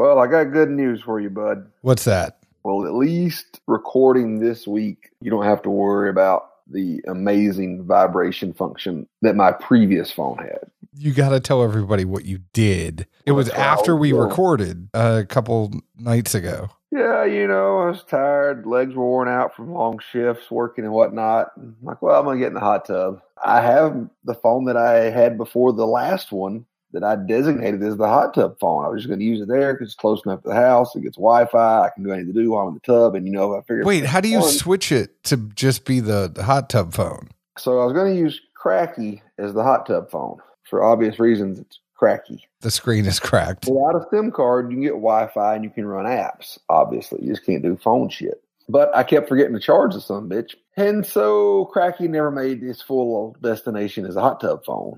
Well, I got good news for you, bud. What's that? Well, at least recording this week, you don't have to worry about the amazing vibration function that my previous phone had. You got to tell everybody what you did. It was That's what I after we oh, recorded a couple nights ago. Yeah, you know, I was tired, legs were worn out from long shifts, working and whatnot. I'm like, well, I'm gonna get in the hot tub. I have the phone that I had before the last one that I designated as the hot tub phone. I was just gonna use it there because it's close enough to the house. It gets Wi-Fi. I can do anything to do while I'm in the tub. And you know, I figured. Wait, how do you One- switch it to just be the, the hot tub phone? So I was gonna use Cracky as the hot tub phone for obvious reasons. It's Cracky. The screen is cracked. Without a SIM card, you can get Wi-Fi and you can run apps. Obviously, you just can't do phone shit. But I kept forgetting to charge the some bitch, and so Cracky never made its full destination as a hot tub phone.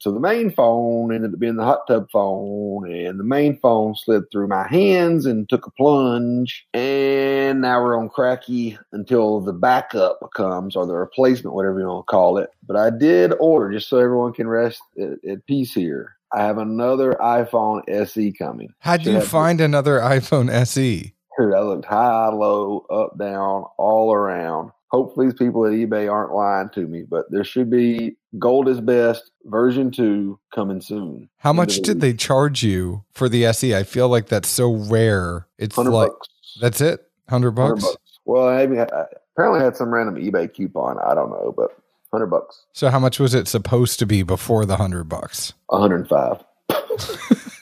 So the main phone ended up being the hot tub phone, and the main phone slid through my hands and took a plunge. And now we're on Cracky until the backup comes or the replacement, whatever you want to call it. But I did order just so everyone can rest at, at peace here. I have another iPhone SE coming. How'd Should you find another iPhone? SE? Dude, I looked high, low, up, down, all around. Hopefully, these people at eBay aren't lying to me, but there should be Gold is Best version 2 coming soon. How End much the did they charge you for the SE? I feel like that's so rare. It's 100 like bucks. that's it, hundred 100 bucks. bucks. Well, I I apparently had some random eBay coupon. I don't know, but 100 bucks. So how much was it supposed to be before the hundred bucks? 105. Hello, hello,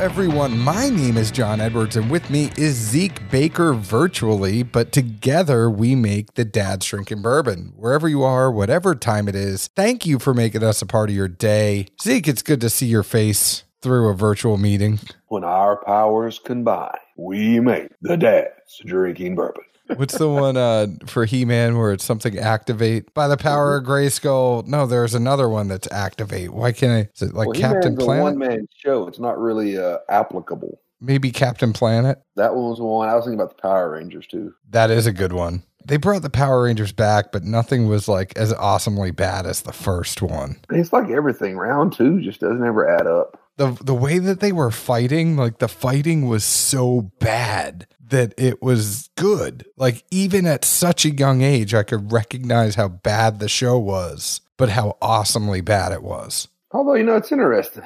everyone. My name is John Edwards, and with me is Zeke Baker virtually, but together we make the Dad's Drinking Bourbon. Wherever you are, whatever time it is, thank you for making us a part of your day. Zeke, it's good to see your face through a virtual meeting. When our powers combine, we make the dad's drinking bourbon. What's the one uh, for He Man where it's something activate by the power of Grayskull? No, there's another one that's activate. Why can't I? Is it like well, Captain Planet? one-man show. It's not really uh, applicable. Maybe Captain Planet? That one was the one. I was thinking about the Power Rangers, too. That is a good one. They brought the Power Rangers back, but nothing was like as awesomely bad as the first one. It's like everything. Round two just doesn't ever add up. The the way that they were fighting, like the fighting was so bad that it was good. Like even at such a young age, I could recognize how bad the show was, but how awesomely bad it was. Although, you know, it's interesting.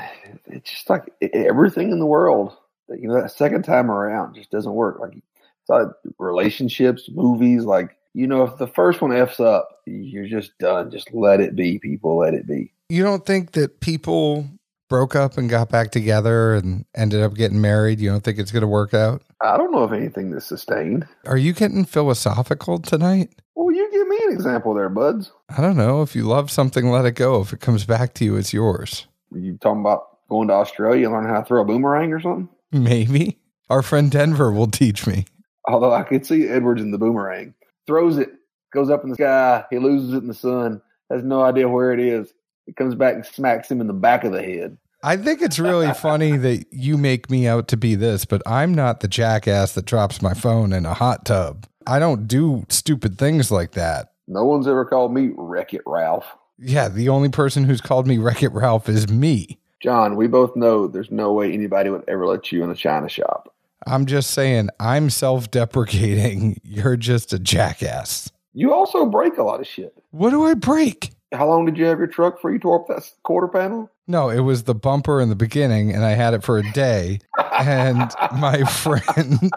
It's just like everything in the world, that, you know, that second time around just doesn't work. Like, it's like relationships, movies, like, you know, if the first one F's up, you're just done. Just let it be, people. Let it be. You don't think that people broke up and got back together and ended up getting married? You don't think it's going to work out? I don't know of anything that's sustained. Are you getting philosophical tonight? Well, you give me an example there, buds. I don't know. If you love something, let it go. If it comes back to you, it's yours. You talking about going to Australia and learning how to throw a boomerang or something? Maybe. Our friend Denver will teach me. Although I could see Edwards in the boomerang. Throws it, goes up in the sky, he loses it in the sun, has no idea where it is. It comes back and smacks him in the back of the head. I think it's really funny that you make me out to be this, but I'm not the jackass that drops my phone in a hot tub. I don't do stupid things like that. No one's ever called me Wreck It Ralph. Yeah, the only person who's called me Wreck It Ralph is me. John, we both know there's no way anybody would ever let you in a china shop. I'm just saying, I'm self deprecating. You're just a jackass. You also break a lot of shit. What do I break? How long did you have your truck before you tore up that quarter panel? No, it was the bumper in the beginning, and I had it for a day. And my friend,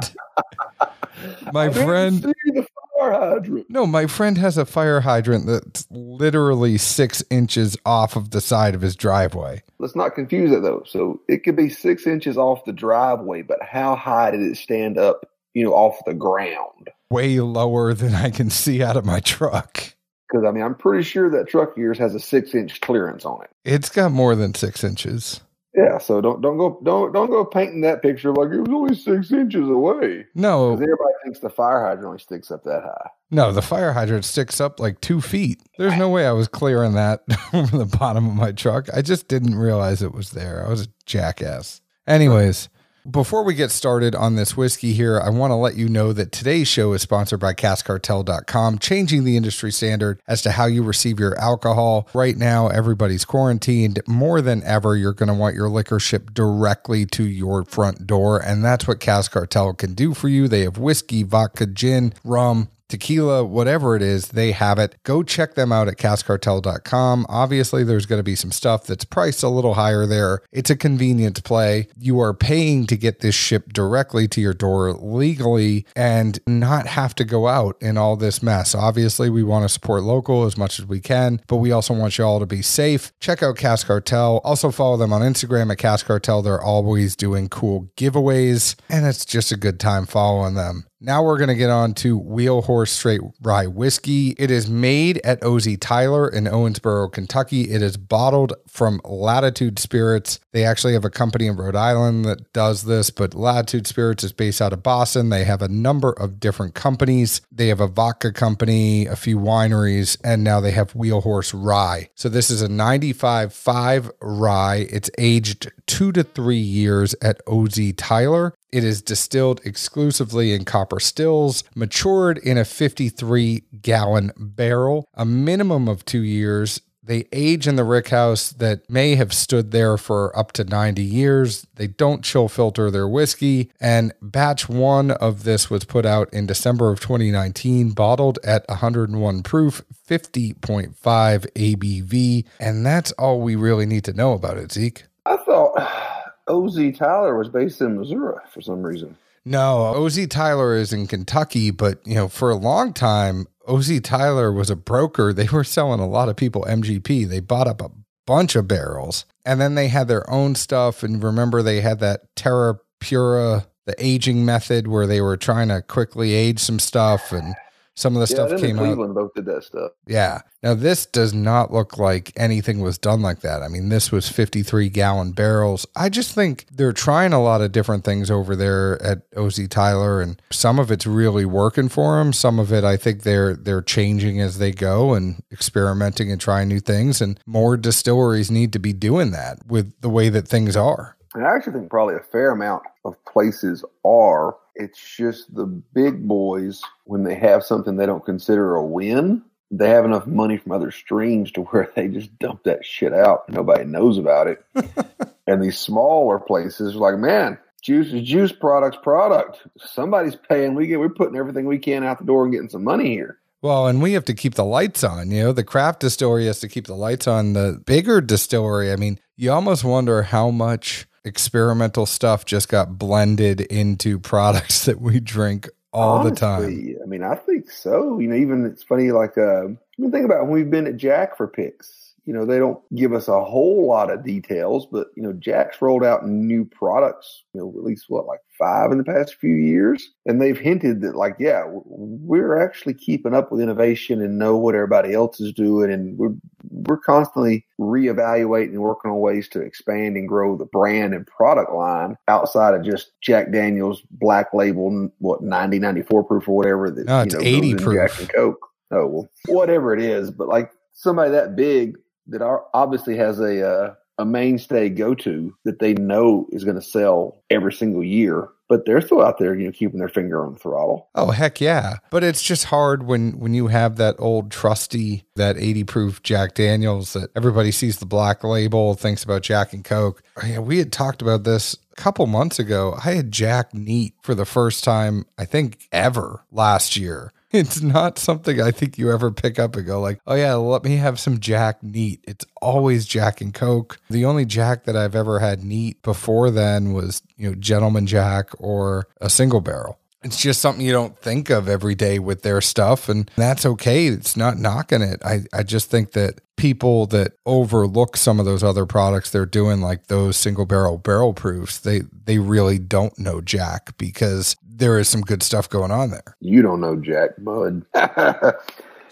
my friend, see the fire hydrant. no, my friend has a fire hydrant that's literally six inches off of the side of his driveway. Let's not confuse it though. So it could be six inches off the driveway, but how high did it stand up? You know, off the ground. Way lower than I can see out of my truck. Because I mean, I'm pretty sure that truck of yours has a six inch clearance on it. It's got more than six inches. Yeah, so don't don't go don't don't go painting that picture like it was only six inches away. No, Because everybody thinks the fire hydrant only sticks up that high. No, the fire hydrant sticks up like two feet. There's no way I was clearing that from the bottom of my truck. I just didn't realize it was there. I was a jackass. Anyways, before we get started on this whiskey here, I want to let you know that today's show is sponsored by CaskCartel.com, changing the industry standard as to how you receive your alcohol. Right now, everybody's quarantined. More than ever, you're going to want your liquor shipped directly to your front door, and that's what Cask Cartel can do for you. They have whiskey, vodka, gin, rum, tequila, whatever it is, they have it. Go check them out at caskcartel.com. Obviously, there's going to be some stuff that's priced a little higher there. It's a convenience play. You are paying to get this shipped directly to your door legally and not have to go out in all this mess. Obviously, we want to support local as much as we can, but we also want you all to be safe. Check out Cask Cartel. Also follow them on Instagram at Cask Cartel. They're always doing cool giveaways, and it's just a good time following them. Now we're going to get on to Wheel Horse Straight Rye Whiskey. It is made at OZ Tyler in Owensboro, Kentucky. It is bottled from Latitude Spirits. They actually have a company in Rhode Island that does this, but Latitude Spirits is based out of Boston. They have a number of different companies. They have a vodka company, a few wineries, and now they have Wheel Horse Rye. So this is a 95.5 rye. It's aged two to three years at OZ Tyler. It is distilled exclusively in copper stills, matured in a 53 gallon barrel, a minimum of two years. They age in the rick house that may have stood there for up to 90 years. They don't chill filter their whiskey. And batch one of this was put out in December of 2019, bottled at 101 proof, 50.5 ABV. And that's all we really need to know about it, Zeke. I thought OZ Tyler was based in Missouri for some reason. No, OZ Tyler is in Kentucky, but you know, for a long time, OZ Tyler was a broker. They were selling a lot of people MGP. They bought up a bunch of barrels and then they had their own stuff. And remember, they had that Terra Pura, the aging method where they were trying to quickly age some stuff and some of the yeah, stuff came and out. Cleveland both did that stuff. Yeah. Now this does not look like anything was done like that. I mean, this was 53 gallon barrels. I just think they're trying a lot of different things over there at OZ Tyler and some of it's really working for them. Some of it I think they're they're changing as they go and experimenting and trying new things and more distilleries need to be doing that with the way that things are. And I actually think probably a fair amount of places are. It's just the big boys, when they have something they don't consider a win, they have enough money from other streams to where they just dump that shit out. Nobody knows about it. and these smaller places are like, man, juice is juice, product's product. Somebody's paying. We get, we're putting everything we can out the door and getting some money here. Well, and we have to keep the lights on. You know, the craft distillery has to keep the lights on. The bigger distillery, I mean, you almost wonder how much experimental stuff just got blended into products that we drink all the time. I mean, I think so. You know, even it's funny, like, uh, I mean, think about when we've been at Jack for picks. You know, they don't give us a whole lot of details, but, you know, Jack's rolled out new products, you know, at least what, like five in the past few years. And they've hinted that, like, yeah, we're actually keeping up with innovation and know what everybody else is doing. And we're, we're constantly reevaluating and working on ways to expand and grow the brand and product line outside of just Jack Daniels black label, what, 90, 94 proof or whatever that, No, it's you know, 80 proof. Jack and Coke. Oh, well, whatever it is. But like somebody that big that are, obviously has a, uh, a mainstay go to that they know is going to sell every single year, but they're still out there, you know, keeping their finger on the throttle. Oh heck yeah! But it's just hard when when you have that old trusty that eighty proof Jack Daniels that everybody sees the black label, thinks about Jack and Coke. Yeah, we had talked about this a couple months ago. I had Jack neat for the first time I think ever last year. It's not something I think you ever pick up and go like, "Oh yeah, let me have some Jack neat." It's always Jack and Coke. The only Jack that I've ever had neat before then was, you know, Gentleman Jack or a single barrel. It's just something you don't think of every day with their stuff, and that's okay. It's not knocking it. I, I just think that people that overlook some of those other products they're doing, like those single barrel barrel proofs, they they really don't know Jack because there is some good stuff going on there. You don't know Jack Bud.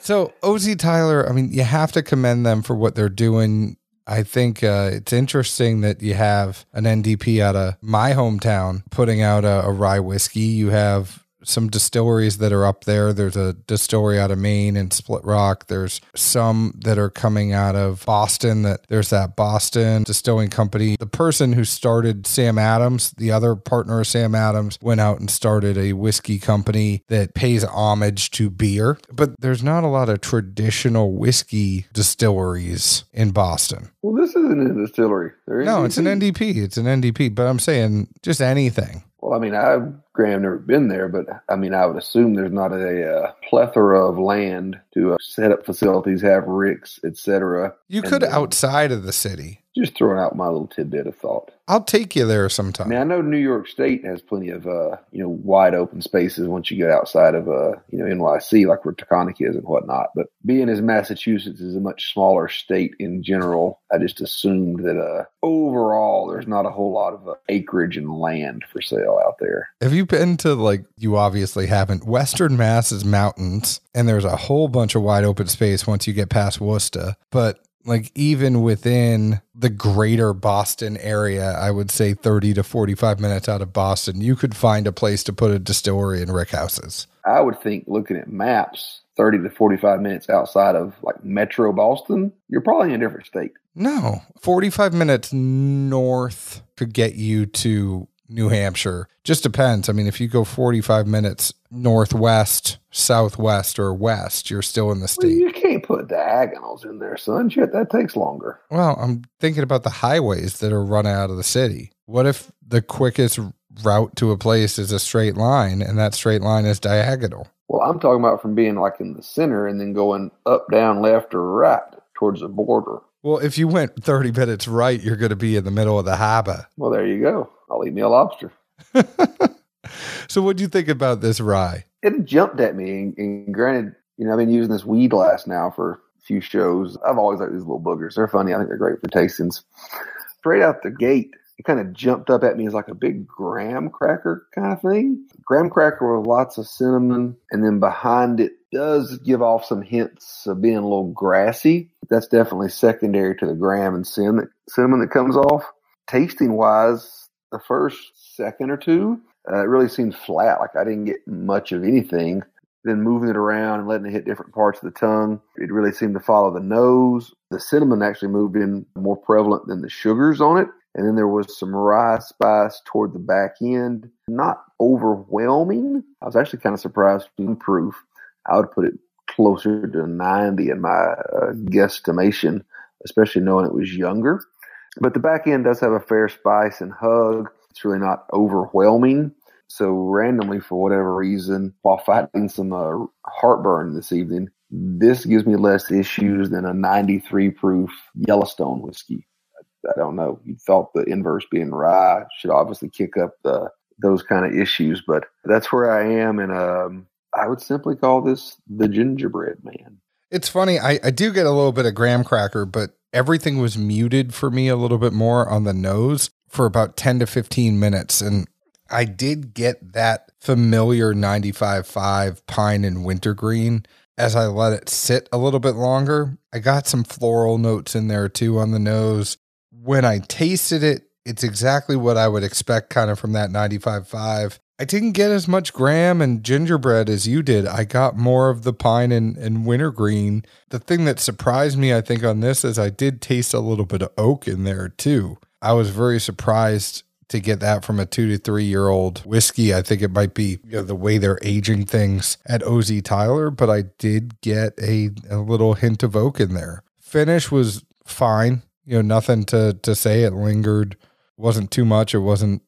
So OZ Tyler, I mean, you have to commend them for what they're doing. I think uh, it's interesting that you have an NDP out of my hometown putting out a, a rye whiskey. You have some distilleries that are up there. There's a distillery out of Maine and Split Rock. There's some that are coming out of Boston. That there's that Boston distilling company. The person who started Sam Adams, the other partner of Sam Adams, went out and started a whiskey company that pays homage to beer. But there's not a lot of traditional whiskey distilleries in Boston. Well, this isn't a distillery. No, it's an NDP. It's an NDP. But I'm saying just anything. Well, I mean, I've Graham never been there, but I mean, I would assume there's not a, uh plethora of land to uh, set up facilities, have ricks, etc. You And, could outside of the city. Just throwing out my little tidbit of thought. I'll take you there I sometime. mean, I know New York State has plenty of uh, you know wide open spaces once you get outside of uh, you know NYC, like where Taconic is and whatnot. But being as Massachusetts is a much smaller state in general, I just assumed that uh, overall there's not a whole lot of uh, acreage and land for sale out there. Have you been to like you obviously haven't Western Mass is mountains and there's a whole bunch of wide open space once you get past Worcester. But like even within the greater Boston area, I would say 30 to 45 minutes out of Boston, you could find a place to put a distillery and rick houses. I would think looking at maps, 30 to 45 minutes outside of like Metro Boston, you're probably in a different state. No, 45 minutes north could get you to New Hampshire. Just depends. I mean, if you go 45 minutes northwest, southwest, or west, you're still in the Well, state. you can't put diagonals in there, son. Shit, that takes longer. Well, I'm thinking about the highways that are run out of the city. What if the quickest route to a place is a straight line and that straight line is diagonal? Well, I'm talking about from being like in the center and then going up, down, left, or right towards the border. Well, if you went 30 minutes right, you're going to be in the middle of the harbor. Well, there you go. I'll eat me a lobster. So, what do you think about this rye? It jumped at me, and, and granted, you know, I've been using this weed glass now for a few shows. I've always liked these little boogers. They're funny. I think they're great for tastings. Straight out the gate, it kind of jumped up at me as like a big graham cracker kind of thing. Graham cracker with lots of cinnamon, and then behind it does give off some hints of being a little grassy. That's definitely secondary to the graham and cinnamon, cinnamon that comes off. Tasting wise, the first second or two, uh, it really seemed flat. Like I didn't get much of anything. Then moving it around and letting it hit different parts of the tongue, it really seemed to follow the nose. The cinnamon actually moved in more prevalent than the sugars on it. And then there was some rye spice toward the back end. Not overwhelming. I was actually kind of surprised proof. I would put it closer to 90 in my uh, guesstimation, especially knowing it was younger. But the back end does have a fair spice and hug. It's really not overwhelming. So randomly, for whatever reason, while fighting some uh, heartburn this evening, this gives me less issues than a 93 proof Yellowstone whiskey. I don't know. You thought the inverse being rye should obviously kick up the those kind of issues, but that's where I am, and um, I would simply call this the gingerbread man. It's funny. I, I do get a little bit of graham cracker, but everything was muted for me a little bit more on the nose for about 10 to 15 minutes. And I did get that familiar 95.5 pine and wintergreen as I let it sit a little bit longer. I got some floral notes in there too on the nose. When I tasted it, it's exactly what I would expect kind of from that 95.5. I didn't get as much graham and gingerbread as you did. I got more of the pine and, and wintergreen. The thing that surprised me, I think, on this is I did taste a little bit of oak in there too. I was very surprised to get that from a two to three year old whiskey. I think it might be you know, the way they're aging things at OZ Tyler, but I did get a, a little hint of oak in there. Finish was fine. You know, nothing to, to say. It lingered. wasn't too much. It wasn't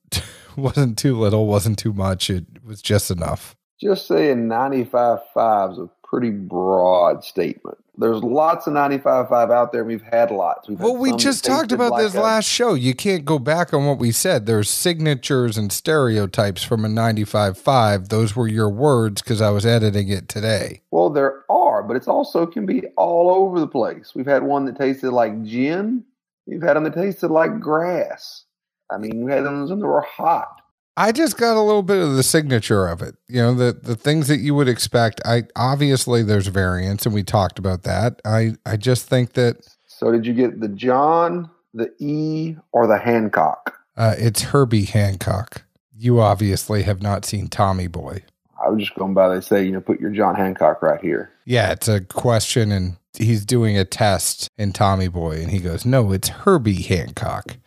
wasn't too little. wasn't too much. It was just enough. Just saying 95 5 is a pretty broad statement. There's lots of 95 5 out there. We've had lots. We've had Well, we just talked about like this a- last show. You can't go back on what we said. There's signatures and stereotypes from a 95 5. Those were your words because I was editing it today. Well, there are, but it's also can be all over the place. We've had one that tasted like gin. We've had them that tasted like grass. I mean, we had ones that were hot. I just got a little bit of the signature of it. You know, the the things that you would expect. I obviously there's variance and we talked about that. I I just think that So, did you get the John, the E, or the Hancock? uh, it's Herbie Hancock. You obviously have not seen Tommy Boy. I was just going by. They say you know put your John Hancock right here. Yeah, it's a question, and he's doing a test in Tommy Boy, and he goes, "No, it's Herbie Hancock."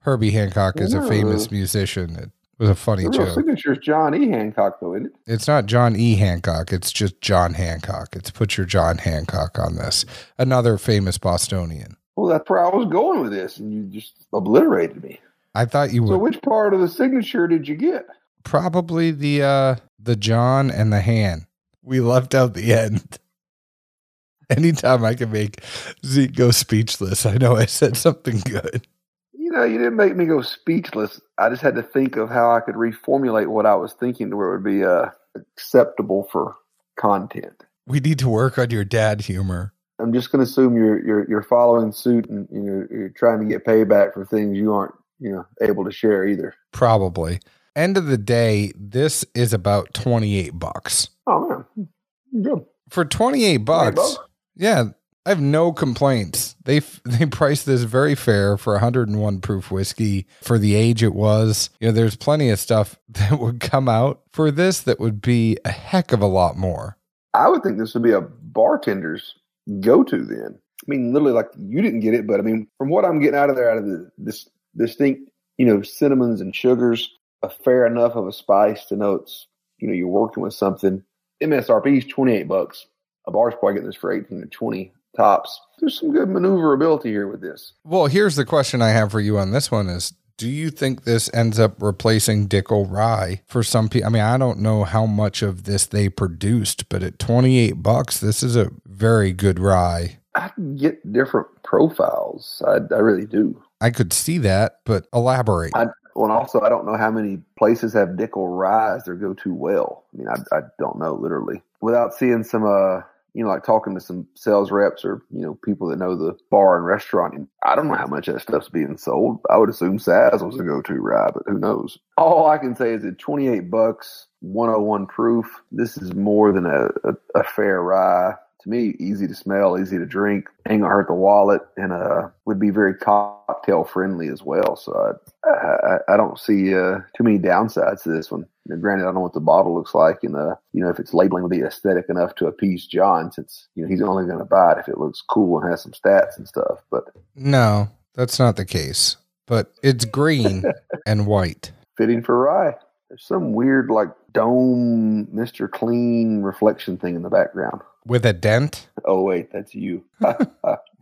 Herbie Hancock is a famous musician. It was a funny The real joke. signature is John E. Hancock, though, isn't it? It's not John E. Hancock. It's just John Hancock. It's put your John Hancock on this. Another famous Bostonian. Well, that's where I was going with this, and you just obliterated me. I thought you were. So, which part of the signature did you get? probably the uh the John and the hand. We left out the end. Anytime I can make Zeke go speechless, I know I said something good. You you didn't make me go speechless. I just had to think of how I could reformulate what I was thinking to where it would be uh, acceptable for content. We need to work on your dad humor. I'm just going to assume you're you're you're following suit and you know, you're trying to get payback for things you aren't you know able to share either. Probably. End of the day, this is about 28 bucks. Oh man, good. For 28 bucks. bucks? Yeah, I have no complaints. They they priced this very fair for 101 proof whiskey for the age it was. You know, there's plenty of stuff that would come out for this that would be a heck of a lot more. I would think this would be a bartender's go to then. I mean, literally, like you didn't get it, but I mean, from what I'm getting out of there, out of the this distinct, you know, cinnamons and sugars, a fair enough of a spice to know it's, you know, you're working with something. MSRP is 28 bucks. A bar's probably getting this for 18 to 20 tops. There's some good maneuverability here with this. Well, here's the question I have for you on this one is do you think this ends up replacing Dickel Rye for some people? I mean, I don't know how much of this they produced, but at 28 bucks, this is a very good rye. I can get different profiles. I, I really do. I could see that, but elaborate. I, well, and also, I don't know how many places have Dickel Rye as their go-to well. I mean, I, I don't know literally without seeing some, uh, you know, like talking to some sales reps or you know people that know the bar and restaurant. And I don't know how much that stuff's being sold. I would assume Saz was the go-to rye, but who knows? All I can say is at 28 bucks, 101 proof. This is more than a, a, a fair rye to me, easy to smell, easy to drink, ain't gonna hurt the wallet, and uh, would be very cocktail friendly as well. So I, I, I don't see uh, too many downsides to this one. Now, granted, I don't know what the bottle looks like, and uh, you know if its labeling will be aesthetic enough to appease John, since you know he's only going to buy it if it looks cool and has some stats and stuff. But no, that's not the case. But it's green and white. fitting for rye. There's some weird like dome, Mister Clean reflection thing in the background. With a dent. Oh wait, that's you.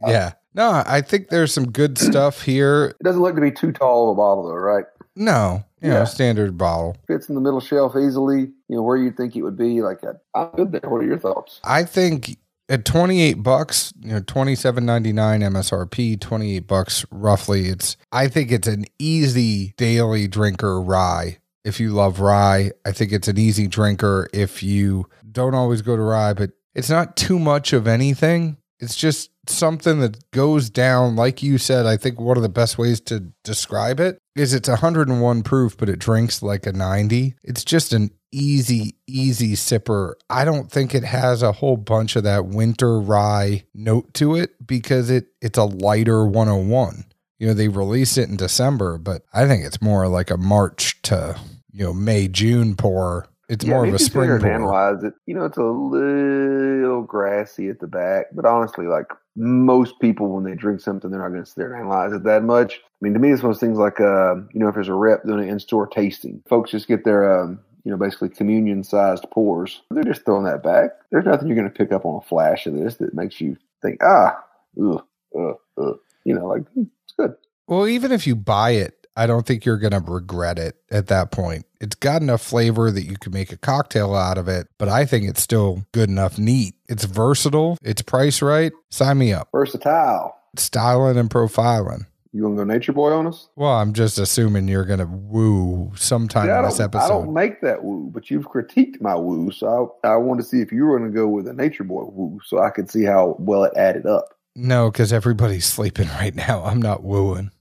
Yeah. No, I think there's some good stuff here. It doesn't look to be too tall of a bottle, though, right? No, you know, standard bottle. Fits in the middle shelf easily. You know where you think it would be. Like I- I'm good there. What are your thoughts? I think at 28 bucks, you know, 27.99 MSRP, 28 bucks roughly. It's I think it's an easy daily drinker rye. If you love rye, I think it's an easy drinker if you don't always go to rye, but it's not too much of anything. It's just something that goes down like you said. I think one of the best ways to describe it is it's 101 proof, but it drinks like a 90. It's just an easy, easy sipper. I don't think it has a whole bunch of that winter rye note to it because it it's a lighter 101. You know, they release it in December, but I think it's more like a March to, you know, May, June pour. It's Yeah, more of a sit spring there and analyze it. You know, it's a little grassy at the back, but honestly, like most people, when they drink something, they're not going to sit there and analyze it that much. I mean, to me, it's one of those things like, uh, you know, if there's a rep doing an in-store tasting, folks just get their, um, you know, basically communion-sized pours. They're just throwing that back. There's nothing you're going to pick up on a flash of this that makes you think, ah, ugh, ugh, ugh. You know, like it's good. Well, even if you buy it, I don't think you're going to regret it at that point. It's got enough flavor that you can make a cocktail out of it, but I think it's still good enough neat. It's versatile, it's price right. Sign me up. Versatile. Styling and profiling. You gonna go Nature Boy on us? Well, I'm just assuming you're going to woo sometime Yeah, in this don't, I don't make that woo, but you've critiqued my woo, so I, I want to see if you were going to go with a Nature Boy woo, so I could see how well it added up. No, because everybody's sleeping right now. I'm not wooing.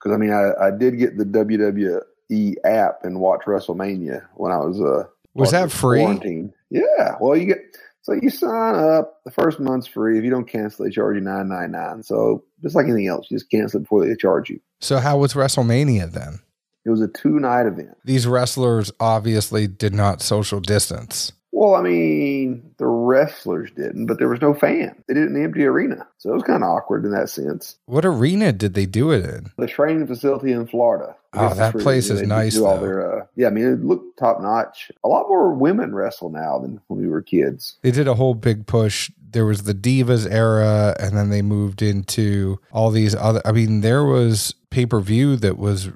Because I mean, I, I did get the WWE app and watch WrestleMania when I was uh Was that free? Quarantine. Yeah. Well, you get so you sign up. The first month's free. If you don't cancel, they charge you nine nine nine. So just like anything else, you just cancel it before they charge you. So, how was WrestleMania then? It was a two night event. These wrestlers obviously did not social distance. Well, I mean, the wrestlers didn't, but there was no fan. They did it in the empty arena. So it was kind of awkward in that sense. What arena did they do it in? The training facility in Florida. Oh, that place is do nice, all though. their, uh, yeah, I mean, it looked top notch. A lot more women wrestle now than when we were kids. They did a whole big push. There was the Divas era, and then they moved into all these other. I mean, there was pay per view that was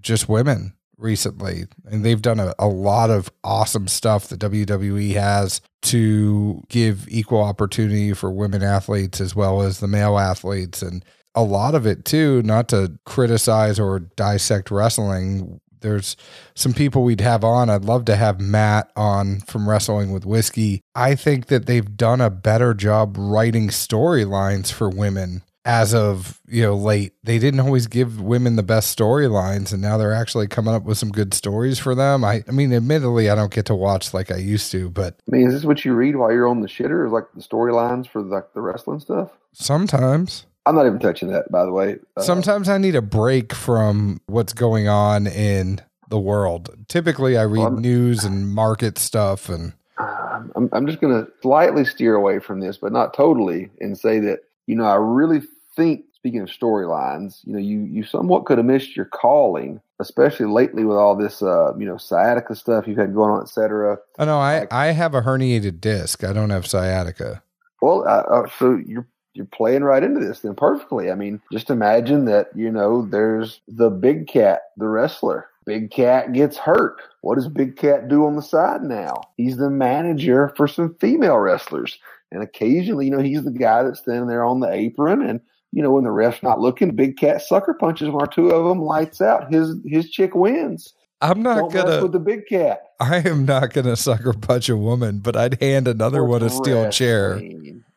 just women recently, and they've done a, a lot of awesome stuff that WWE has to give equal opportunity for women athletes as well as the male athletes. And a lot of it, too, not to criticize or dissect wrestling. There's some people we'd have on. I'd love to have Matt on from Wrestling with Whiskey. I think that they've done a better job writing storylines for women as of you know late they didn't always give women the best storylines and now they're actually coming up with some good stories for them i i mean admittedly i don't get to watch like i used to but I mean, is this what you read while you're on the shitter? Is like the storylines for like the wrestling stuff? sometimes I'm not even touching that, by the way. Uh, sometimes i need a break from what's going on in the world typically i read Well, news and market stuff and Um, I'm, I'm just going to slightly steer away from this, but not totally, and say that you know I really think, speaking of storylines, you know, you you somewhat could have missed your calling, especially lately with all this, uh, you know, sciatica stuff you've had going on, et cetera. oh no i i have a herniated disc i don't have sciatica Well, uh, uh, so you're you're playing right into this then perfectly. I mean, just imagine that you know there's the big cat, the wrestler. Big Cat gets hurt. What does Big Cat do on the side now? He's the manager for some female wrestlers, and occasionally, you know, he's the guy that's standing there on the apron and. You know, when the ref's not looking, Big Cat sucker punches one or two of them, lights out. His his chick wins. i'm not Don't gonna with the Big Cat. I am not to sucker punch a woman, but I'd hand another Or one a steel chair.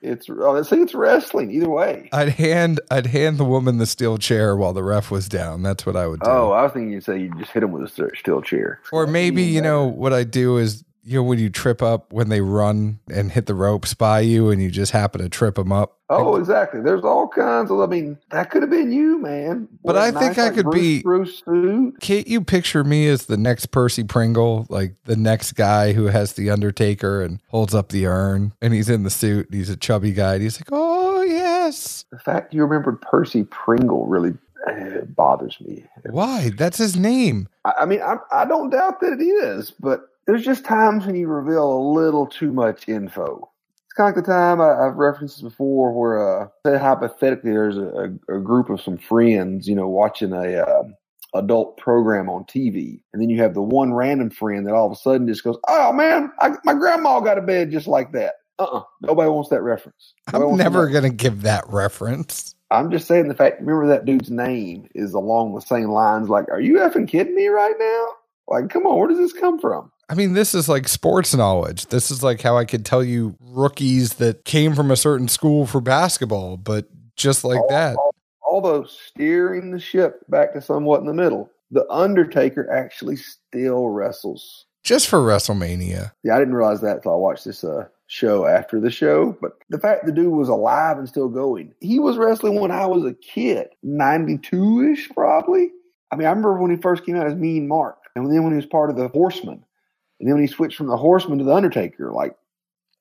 It's oh, see, it's wrestling either way. I'd hand I'd hand the woman the steel chair while the ref was down. That's what I would do. Oh, I was thinking you'd say you just hit him with a steel chair. or maybe you know what I do is you know when you trip up when they run and hit the ropes by you and you just happen to trip them up. Oh, exactly. There's all kinds of. I mean, that could have been you, man. But I think I could Bruce, be- Bruce suit. Can't you picture me as the next Percy Pringle, like the next guy who has the Undertaker and holds up the urn and he's in the suit and he's a chubby guy and he's like, "Oh yes." The fact you remembered Percy Pringle really uh, bothers me. Why? That's his name. I, I mean, I, I don't doubt that it is, but there's just times when you reveal a little too much info. It's kind of like the time I, I've referenced before, where uh, say hypothetically there's a, a, group of some friends, you know, watching a um adult program on TV, and then you have the one random friend that all of a sudden just goes, "Oh man, I, my grandma got a bed just like that." Uh-uh. Nobody wants that reference. Nobody I'm never going to give that reference. I'm just saying the fact. Remember that dude's name is along the same lines. Like, are you effing kidding me right now? Like, come on, where does this come from? I mean, this is like sports knowledge. This is like how I could tell you rookies that came from a certain school for basketball, but just like All- that. all- Although steering the ship back to somewhat in the middle, the Undertaker actually still wrestles. Just for WrestleMania. Yeah, I didn't realize that until I watched this uh, show after the show. But the fact the dude was alive and still going, he was wrestling when I was a kid, 92 ish probably. I mean, I remember when he first came out as Mean Mark, and then when he was part of the Horsemen, and then when he switched from the Horseman to the Undertaker, like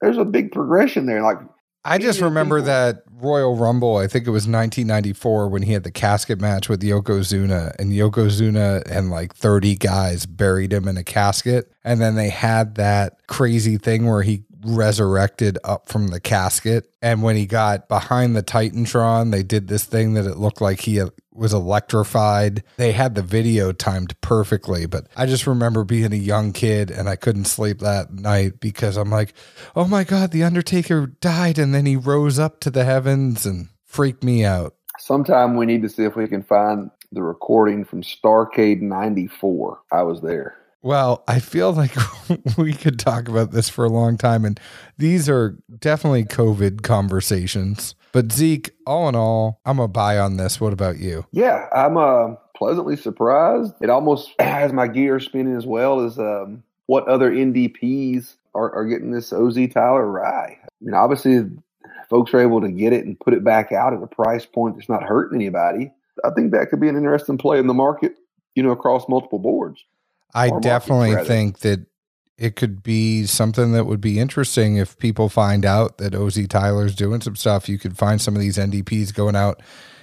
there's a big progression there. Like, I just remember people. that Royal Rumble, I think it was 1994 when he had the casket match with Yokozuna, and Yokozuna and like 30 guys buried him in a casket. And then they had that crazy thing where he resurrected up from the casket. And when he got behind the Titantron, they did this thing that it looked like he was electrified. They had the video timed perfectly, but I just remember being a young kid and I couldn't sleep that night because I'm like, oh my God, The Undertaker died and then he rose up to the heavens and freaked me out. sometime we need to see if we can find the recording from Starcade 94. I was there. Well, I feel like we could talk about this for a long time, and these are definitely COVID conversations. But Zeke, all in all, I'm a buy on this. What about you? Yeah, I'm uh, pleasantly surprised. It almost has my gear spinning as well as um, what other NDPs are, are getting this OZ Tyler Rye. I mean, obviously, folks are able to get it and put it back out at a price point that's not hurting anybody. I think that could be an interesting play in the market. you know, across multiple boards. I definitely think that it could be something that would be interesting if people find out that OZ Tyler's doing some stuff. You could find some of these NDPs going out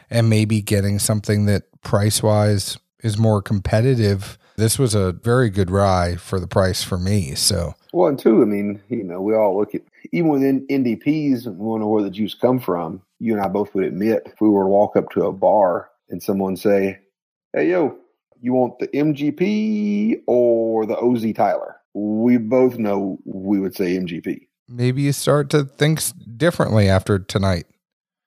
and maybe getting something that price wise is more competitive. This was a very good rye for the price for me. So Well, and two, I mean, you know, we all look at even within NDPs we want to know where the juice come from. You and I both would admit if we were to walk up to a bar and someone say, "Hey, yo, you want the MGP or the OZ Tyler?" We both know we would say MGP. maybe you start to think differently after tonight.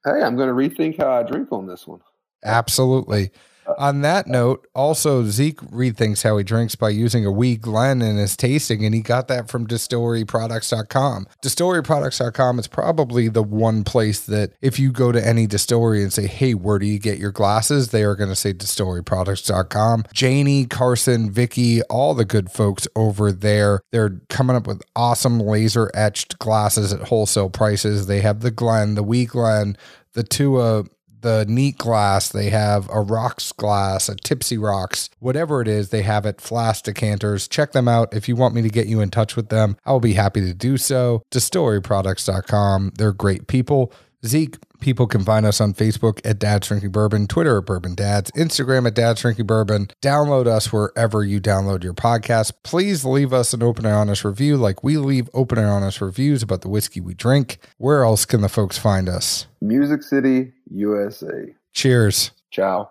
Hey, I'm going to rethink how I drink on this one. Absolutely. On that uh, note, also Zeke rethinks how he drinks by using a wee Glen in his tasting, and he got that from distilleryproducts.com. Distilleryproducts.com is probably the one place that if you go to any distillery and say, Hey, where do you get your glasses? They are going to say distilleryproducts.com. Janie, Carson, Vicky, all the good folks over there. They're coming up with awesome laser etched glasses at wholesale prices. They have the Glen, the wee Glen, the Tua the neat glass, they have a rocks glass, a tipsy rocks, whatever it is, they have it flask decanters. Check them out. If you want me to get you in touch with them, I will be happy to do so. Distilleryproducts.com. They're great people. Zeke, people can find us on Facebook at Dad's Drinking Bourbon, Twitter at Bourbon Dads, Instagram at Dad's Drinking Bourbon. Download us wherever you download your podcast. Please leave us an open and honest review like we leave open and honest reviews about the whiskey we drink. Where else can the folks find us? Music City, USA. Cheers. Ciao.